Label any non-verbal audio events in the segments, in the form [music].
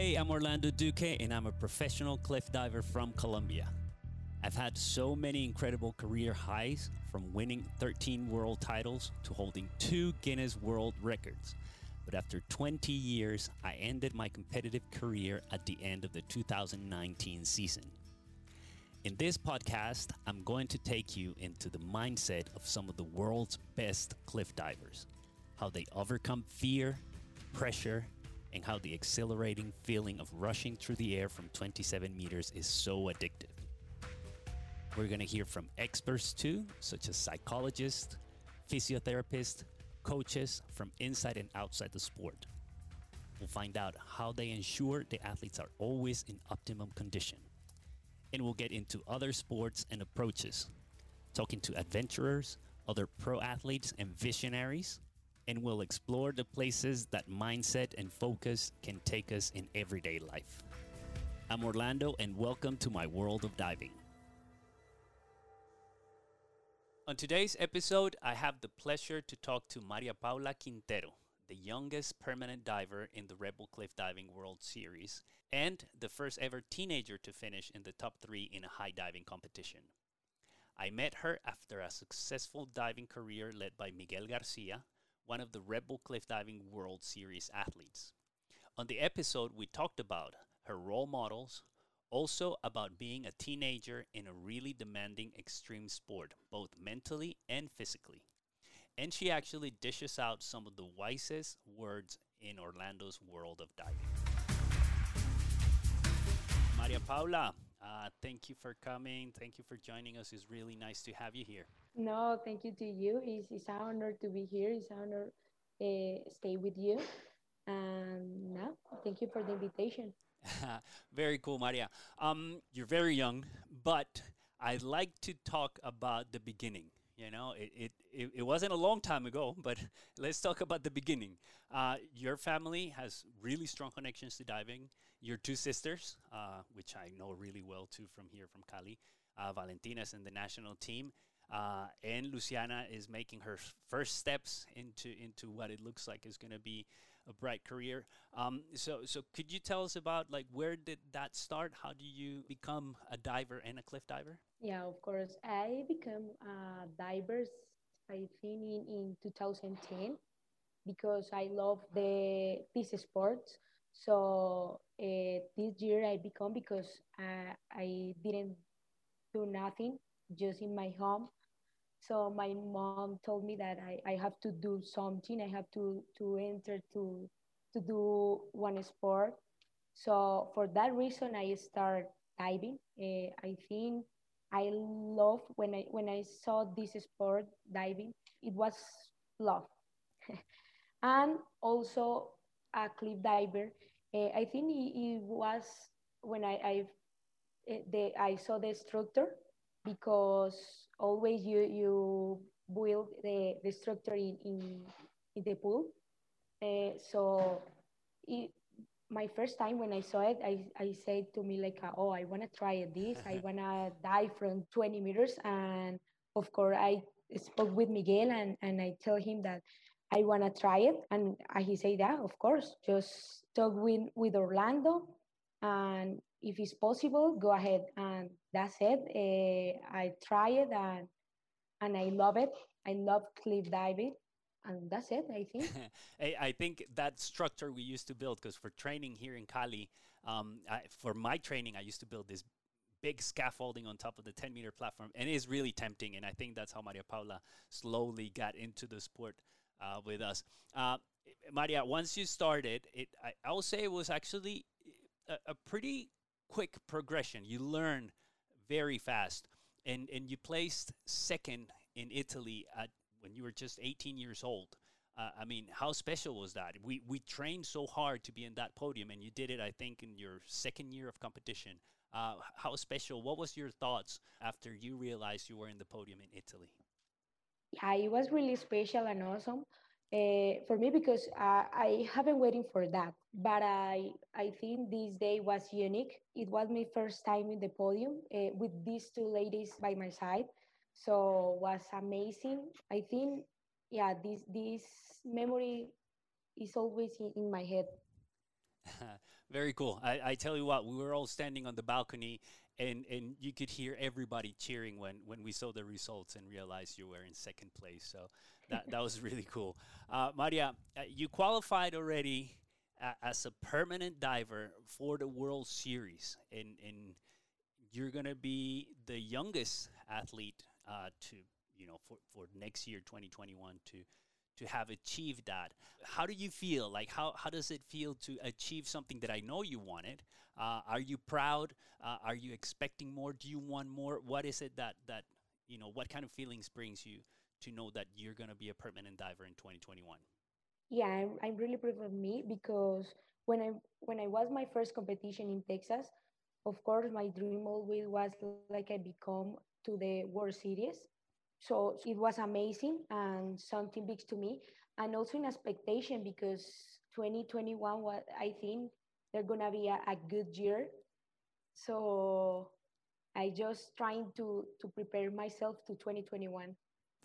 Hey, I'm Orlando Duque, and I'm a professional cliff diver from Colombia. I've had so many incredible career highs from winning 13 world titles to holding two Guinness World Records. But after 20 years, I ended my competitive career at the end of the 2019 season. In this podcast, I'm going to take you into the mindset of some of the world's best cliff divers, how they overcome fear, pressure, and how the exhilarating feeling of rushing through the air from 27 meters is so addictive. We're going to hear from experts too, such as psychologists, physiotherapists, coaches from inside and outside the sport. We'll find out how they ensure the athletes are always in optimum condition. And we'll get into other sports and approaches, talking to adventurers, other pro athletes, and visionaries and we'll explore the places that mindset and focus can take us in everyday life. I'm Orlando, and welcome to my world of diving. On today's episode, I have the pleasure to talk to Maria Paula Quintero, the youngest permanent diver in the Red Bull Cliff Diving World Series, and the first ever teenager to finish in the top three in a high diving competition. I met her after a successful diving career led by Miguel Garcia, one of the Red Bull Cliff Diving World Series athletes. On the episode, we talked about her role models, also about being a teenager in a really demanding extreme sport, both mentally and physically. And she actually dishes out some of the wisest words in Orlando's world of diving. Maria Paula, uh, thank you for coming. Thank you for joining us. It's really nice to have you here. No, thank you to you. It's, it's an honor to be here. It's an honor uh, stay with you. And now, thank you for the invitation. [laughs] very cool, Maria. Um, you're very young, but I'd like to talk about the beginning. You know, it, it, it, it, wasn't a long time ago, [laughs] but let's talk about the beginning. Uh, your family has really strong connections to diving. Your two sisters, uh, which I know really well too from here from Cali, uh, Valentina's in the national team. Uh, and Luciana is making her first steps into into what it looks like is going to be a bright career. Um, so so could you tell us about like where did that start? How do you become a diver and a cliff diver? Yeah, of course. I became a diver. I think in, in 2010 because I love the this sport. So uh, this year I become because I, I didn't do nothing just in my home so my mom told me that I, I have to do something. I have to to enter to to do one sport. So for that reason, I start diving. Uh, I think I love when I when I saw this sport diving. It was love, [laughs] and also a cliff diver. Uh, I think it, it, was when I I, eh, the, I saw the structure because always you you build the, the structure in, in, in the pool. Uh, so it, my first time when I saw it, I, I said to me like, oh, I want to try this. I [laughs] want to dive from 20 meters. And of course, I spoke with Miguel and, and I tell him that I want to try it. And he said, yeah, of course, just talk with, with Orlando and if it's possible, go ahead. And that's it. Uh, I try it and and I love it. I love cliff diving. And that's it, I think. [laughs] I think that structure we used to build, because for training here in Cali, um, I, for my training, I used to build this big scaffolding on top of the 10 meter platform and it is really tempting and i think that's how maria paula slowly got into the sport uh, with us uh, maria once you started it I, I will say it was actually a, a pretty quick progression. You learn very fast. And, and you placed second in Italy at when you were just 18 years old. Uh, I mean, how special was that? We, we trained so hard to be in that podium, and you did it, I think, in your second year of competition. Uh, how special? What was your thoughts after you realized you were in the podium in Italy? Yeah, it was really special and awesome uh, for me because uh, I have been waiting for that. But I I think this day was unique. It was my first time in the podium uh, with these two ladies by my side, so was amazing. I think yeah, this this memory is always in, in my head. [laughs] Very cool. I, I tell you what, we were all standing on the balcony and, and you could hear everybody cheering when, when we saw the results and realized you were in second place. So that, that was really cool. Uh, Maria, uh, you qualified already uh, as a permanent diver for the World Series, and, and you're to be the youngest athlete uh, to, you know, for, for next year, 2021, to to have achieved that. How do you feel? Like, how, how does it feel to achieve something that I know you wanted? Uh, are you proud? Uh, are you expecting more? Do you want more? What is it that, that, you know, what kind of feelings brings you to know that you're going to be a permanent diver in 2021? Yeah, I'm, I'm really proud of me because when I when I was my first competition in Texas, of course my dream always was like I become to the World Series so it was amazing and something big to me and also an expectation because 2021 what i think they're gonna be a, a good year so i just trying to to prepare myself to 2021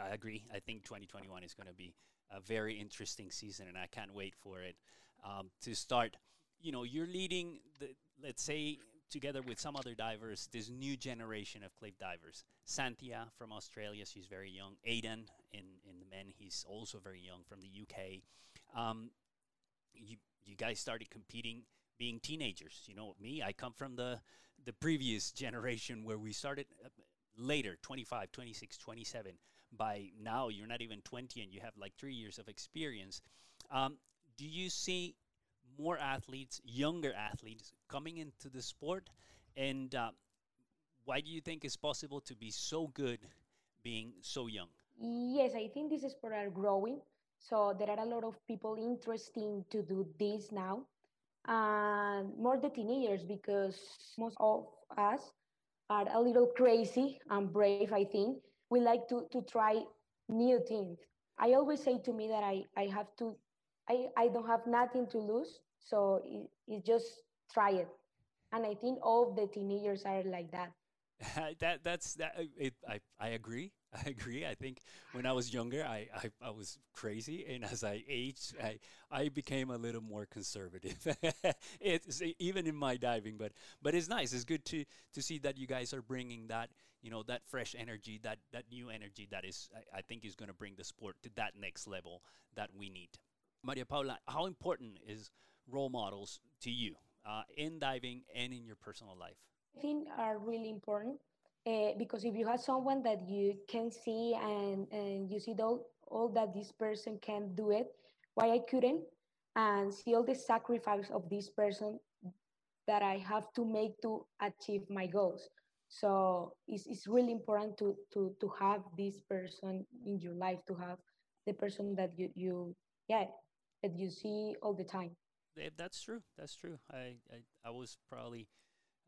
i agree i think 2021 is going to be a very interesting season and i can't wait for it um, to start you know you're leading the let's say together with some other divers, this new generation of cliff divers. Xantheia from Australia, she's very young. Aidan in, in the men, he's also very young from the UK. Um, you, you guys started competing being teenagers. You know, me, I come from the, the previous generation where we started uh, later 25, 26, 27. By now, you're not even 20 and you have like three years of experience. Um, do you see more athletes, younger athletes, coming into the sport? And uh, why do you think it's possible to be so good being so young? Yes, I think this is sport are growing. So there are a lot of people interested to do this now. And more the teenagers because most of us are a little crazy and brave, I think. We like to, to try new things. I always say to me that I, I have to I, I don't have nothing to lose. So it, it just try it. And I think all the teenagers are like that. [laughs] that that's that it, I, I agree [laughs] I agree. I think when I was younger I, I, I was crazy and as I aged I, I became a little more conservative. [laughs] It's even in my diving but but it's nice. It's good to to see that you guys are bringing that you know that fresh energy that that new energy that is I, I think is going to bring the sport to that next level that we need. Maria Paula, how important is role models to you uh, in diving and in your personal life? I think are really important uh, because if you have someone that you can see and, and you see all, all that this person can do it, why I couldn't, and see all the sacrifice of this person that I have to make to achieve my goals. So it's, it's really important to, to, to have this person in your life, to have the person that you, you yeah, that you see all the time. That's true. That's true. I I, I was probably,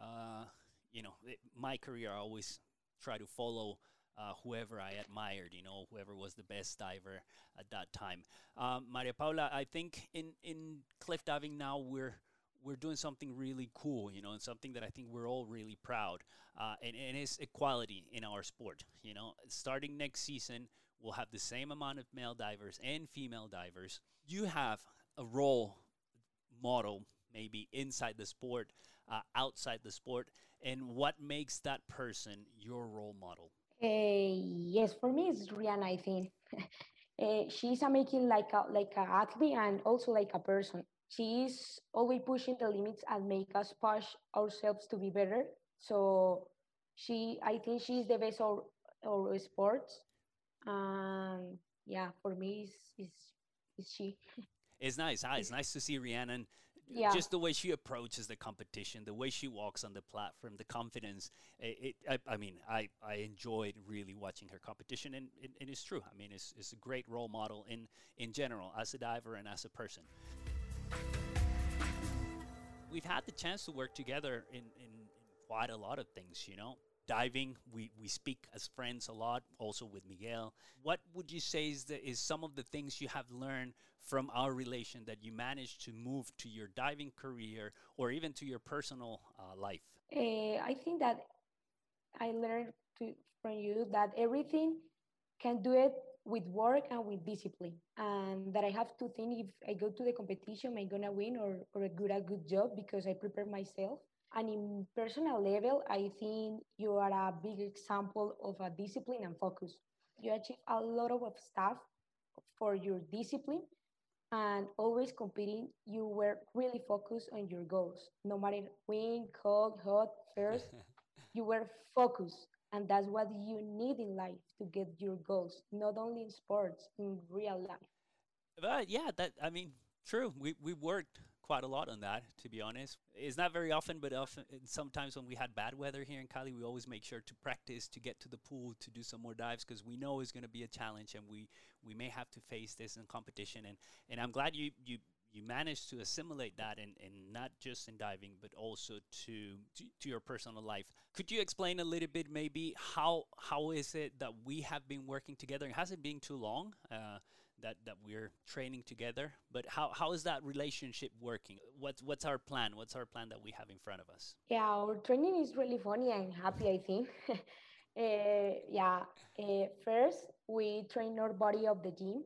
uh, you know, it, my career I always try to follow uh, whoever I admired. You know, whoever was the best diver at that time. Um, Maria Paula, I think in in cliff diving now we're we're doing something really cool, you know, and something that I think we're all really proud. Uh, and, and it's equality in our sport. You know, starting next season, we'll have the same amount of male divers and female divers you have a role model maybe inside the sport, uh, outside the sport, and what makes that person your role model? Uh, yes, for me it's Rhiannan. I think [laughs] uh, she's a making like a like a athlete and also like a person. She's always pushing the limits and make us push ourselves to be better. So she, I think she's the best of our sports. And yeah, for me, it's, it's is she? [laughs] It's nice. Ah, it's nice to see Rhiannan. Yeah. Just the way she approaches the competition, the way she walks on the platform, the confidence. It, it I, I, mean, I, I enjoyed really watching her competition, and, it's true. I mean, it's, it's a great role model in, in general as a diver and as a person. We've had the chance to work together in, in, in quite a lot of things, you know diving. We, we speak as friends a lot, also with Miguel. What would you say is, the, is some of the things you have learned from our relation that you managed to move to your diving career or even to your personal uh, life? Uh, I think that I learned to, from you that everything can do it with work and with discipline and that i have to think if i go to the competition am i gonna win or, or do a good job because i prepare myself and in personal level i think you are a big example of a discipline and focus. You achieve a lot of stuff for your discipline and always competing you were really focused on your goals. No matter when cold hot first [laughs] you were focused and that's what you need in life to get your goals not only in sports in real life. But yeah that i mean true we, we worked quite a lot on that to be honest. It's not very often but often sometimes when we had bad weather here in cali we always make sure to practice to get to the pool to do some more dives because we know it's going to be a challenge and we we may have to face this in competition. And and i'm glad you you you managed to assimilate that and, and not just in diving but also to, to, to your personal life. Could you explain a little bit maybe how how is it that we have been working together? It has it been too long uh, that that we're training together but how, how is that relationship working? What's what's our plan? What's our plan that we have in front of us? Yeah our training is really funny and happy i think. Uh, [laughs] yeah uh, first we train our body of the gym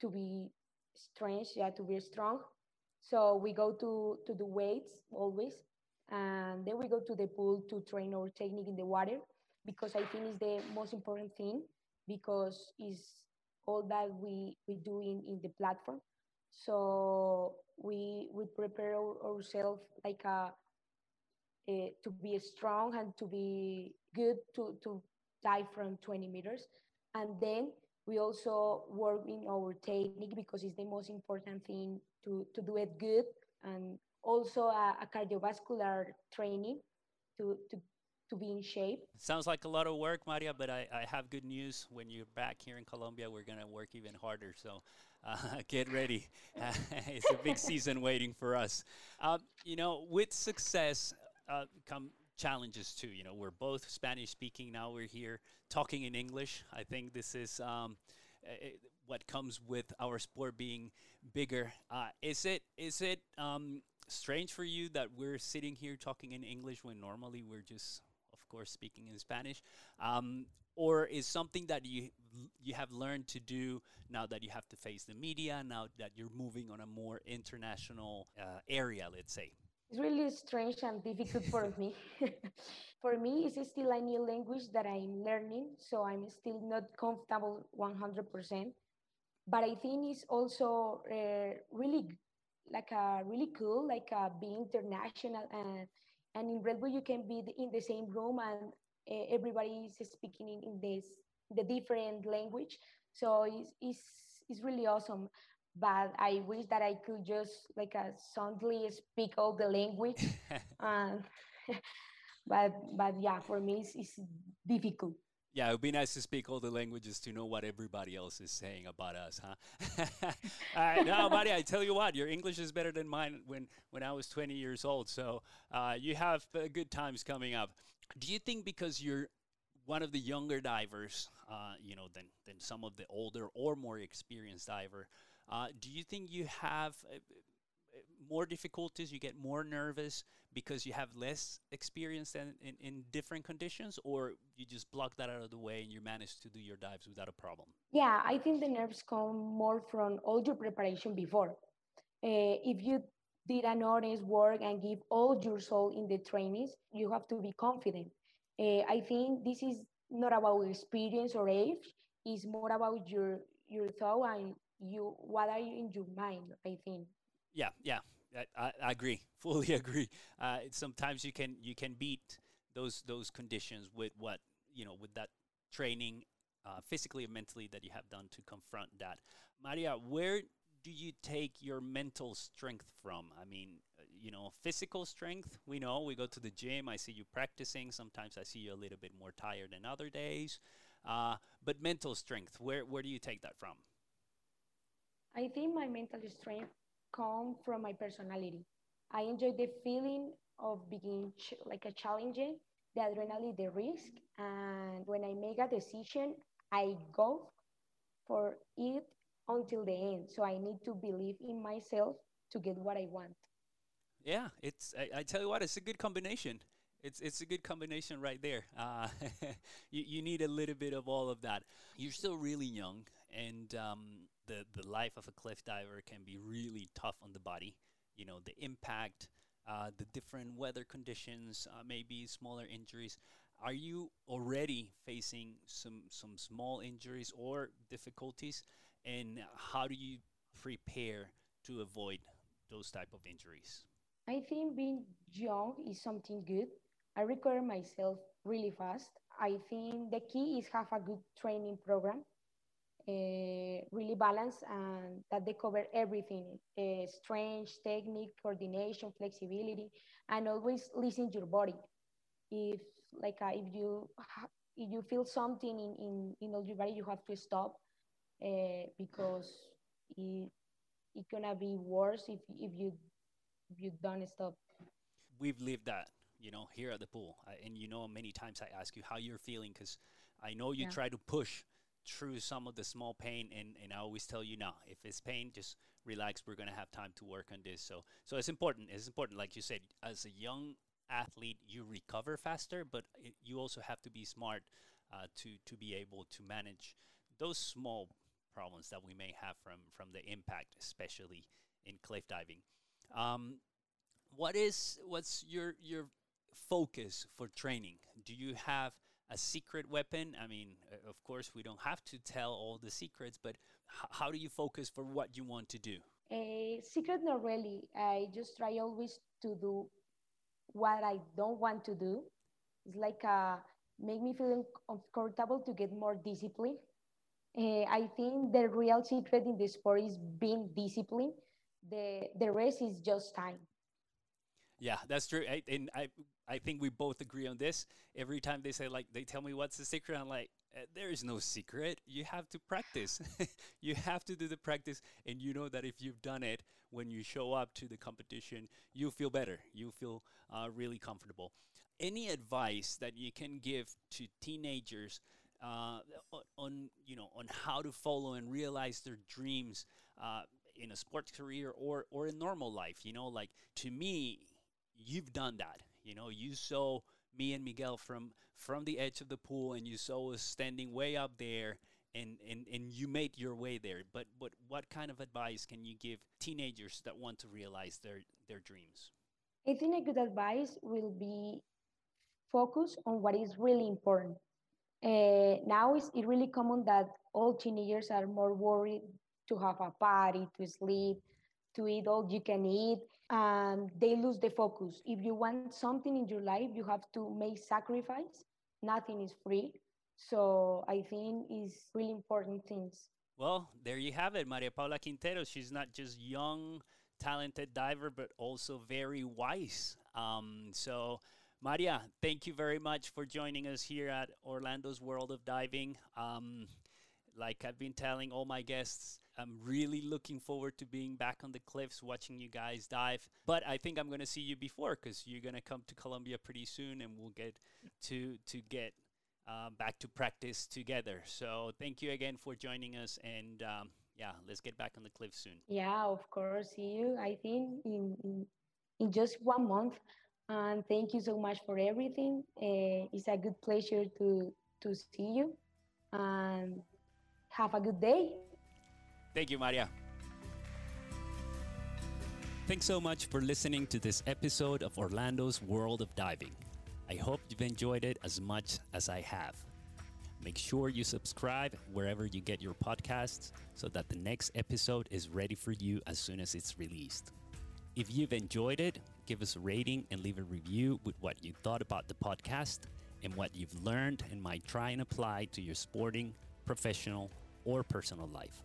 to be strength, yeah, to be strong. So we go to to the weights always, and then we go to the pool to train our technique in the water because I think it's the most important thing because it's all that we we do in, in the platform. So we we prepare our, ourselves like a, a, to be strong and to be good to to dive from 20 meters, and then we also work in our technique because it's the most important thing to, to do it good and also a, a cardiovascular training to, to, to be in shape. Sounds like a lot of work, Maria, but I, I have good news. When you're back here in Colombia, we're going to work even harder. So uh, [laughs] get ready. Uh, [laughs] it's a big season waiting for us. Um, you know, with success uh, come challenges too. You know, we're both Spanish speaking now. We're here talking in English. I think this is um, it, what comes with our sport being bigger. Uh, is it is it um, strange for you that we're sitting here talking in English when normally we're just, of course, speaking in Spanish? Um, or is something that you you have learned to do now that you have to face the media now that you're moving on a more international uh, area let's say it's really strange and difficult for me. [laughs] for me, it's still a new language that I'm learning, so I'm still not comfortable 100%. But I think it's also uh, really like a really cool, like uh, being international and and in Red Bull you can be in the same room and uh, everybody is speaking in, in this the different language. So it's, it's it's really awesome but I wish that I could just like a soundly speak all the language. um, [laughs] [laughs] but but yeah, for me it's, it's difficult. Yeah, it would be nice to speak all the languages to know what everybody else is saying about us, huh? [laughs] right, now, Maria, I tell you what, your English is better than mine when, when I was 20 years old. So uh, you have uh, good times coming up. Do you think because you're one of the younger divers, uh, you know, than, than some of the older or more experienced diver, uh, do you think you have uh, uh, more difficulties? You get more nervous because you have less experience in, in, in, different conditions, or you just block that out of the way and you manage to do your dives without a problem? Yeah, I think the nerves come more from all your preparation before. Uh, if you did an honest work and give all your soul in the trainings, you have to be confident. Uh, I think this is not about experience or age; it's more about your your thought and you what are you in your mind i think yeah yeah. I, I agree. [laughs] Fully agree. Uh, sometimes you can you can beat those those conditions with what you know with that training uh, physically and mentally that you have done to confront that. Maria where do you take your mental strength from? I mean uh, you know physical strength we know. We go to the gym. I see you practicing. Sometimes i see you a little bit more tired than other days. Uh, but mental strength where where do you take that from? I think my mental strength comes from my personality. I enjoy the feeling of being like a challenging, the adrenaline, the risk, and when I make a decision, I go for it until the end. So I need to believe in myself to get what I want. Yeah, it's. I, I tell you what, it's a good combination. It's it's a good combination right there. Uh, [laughs] you you need a little bit of all of that. You're still really young, and um, the the life of a cliff diver can be really tough on the body. You know, the impact, uh, the different weather conditions, uh, maybe smaller injuries. Are you already facing some some small injuries or difficulties, and how do you prepare to avoid those type of injuries? I think being young is something good. I recover myself really fast. I think the key is have a good training program, really balanced, and that they cover everything: uh, strength, technique, coordination, flexibility, and always listen to your body. If like uh, if you if you feel something in in in all your body, you have to stop uh, because it it's gonna be worse if if you if you don't stop. We've lived that, you know, here at the pool, I, and you know, many times I ask you how you're feeling because I know you yeah. try to push through some of the small pain, and and I always tell you now, if it's pain, just relax. We're gonna have time to work on this. So so it's important. It's important, like you said, as a young athlete, you recover faster, but it, you also have to be smart uh, to to be able to manage those small problems that we may have from from the impact, especially in cliff diving. Um, what is what's your your focus for training? Do you have a secret weapon? I mean, of course, we don't have to tell all the secrets, but how do you focus for what you want to do? A secret, not really. I just try always to do what I don't want to do. It's like a, uh, make me feel uncomfortable to get more discipline. Uh, I think the real secret in the sport is being disciplined. The the rest is just time. Yeah, that's true. I, and I I think we both agree on this. Every time they say like they tell me what's the secret, I'm like, uh, there is no secret. You have to practice. [laughs] you have to do the practice, and you know that if you've done it, when you show up to the competition, you feel better. You feel uh, really comfortable. Any advice that you can give to teenagers uh, on you know on how to follow and realize their dreams uh, in a sports career or or in normal life. You know, like to me, you've done that. You know, you saw me and Miguel from from the edge of the pool, and you saw us standing way up there. And, and, and you made your way there, but but what kind of advice can you give teenagers that want to realize their their dreams? I think a good advice will be focus on what is really important uh, now it's, it's really common that all teenagers are more worried to have a party, to sleep, to eat all you can eat, and they lose the focus. If you want something in your life, you have to make sacrifice. Nothing is free. So I think it's really important things. Well, there you have it, Maria Paula Quintero. She's not just young, talented diver, but also very wise. Um, so Maria, thank you very much for joining us here at Orlando's World of Diving. Um, like I've been telling all my guests, I'm really looking forward to being back on the cliffs watching you guys dive. But I think I'm going to see you before because you're going to come to Colombia pretty soon and we'll get to, to get uh, back to practice together. So thank you again for joining us. And um, yeah, let's get back on the cliffs soon. Yeah, of course. See you, I think, in, in, in just one month. And thank you so much for everything. Uh, it's a good pleasure to, to see you. And have a good day. Thank you, Maria. Thanks so much for listening to this episode of Orlando's World of Diving. I hope you've enjoyed it as much as I have. Make sure you subscribe wherever you get your podcasts so that the next episode is ready for you as soon as it's released. If you've enjoyed it, give us a rating and leave a review with what you thought about the podcast and what you've learned and might try and apply to your sporting, professional, or personal life.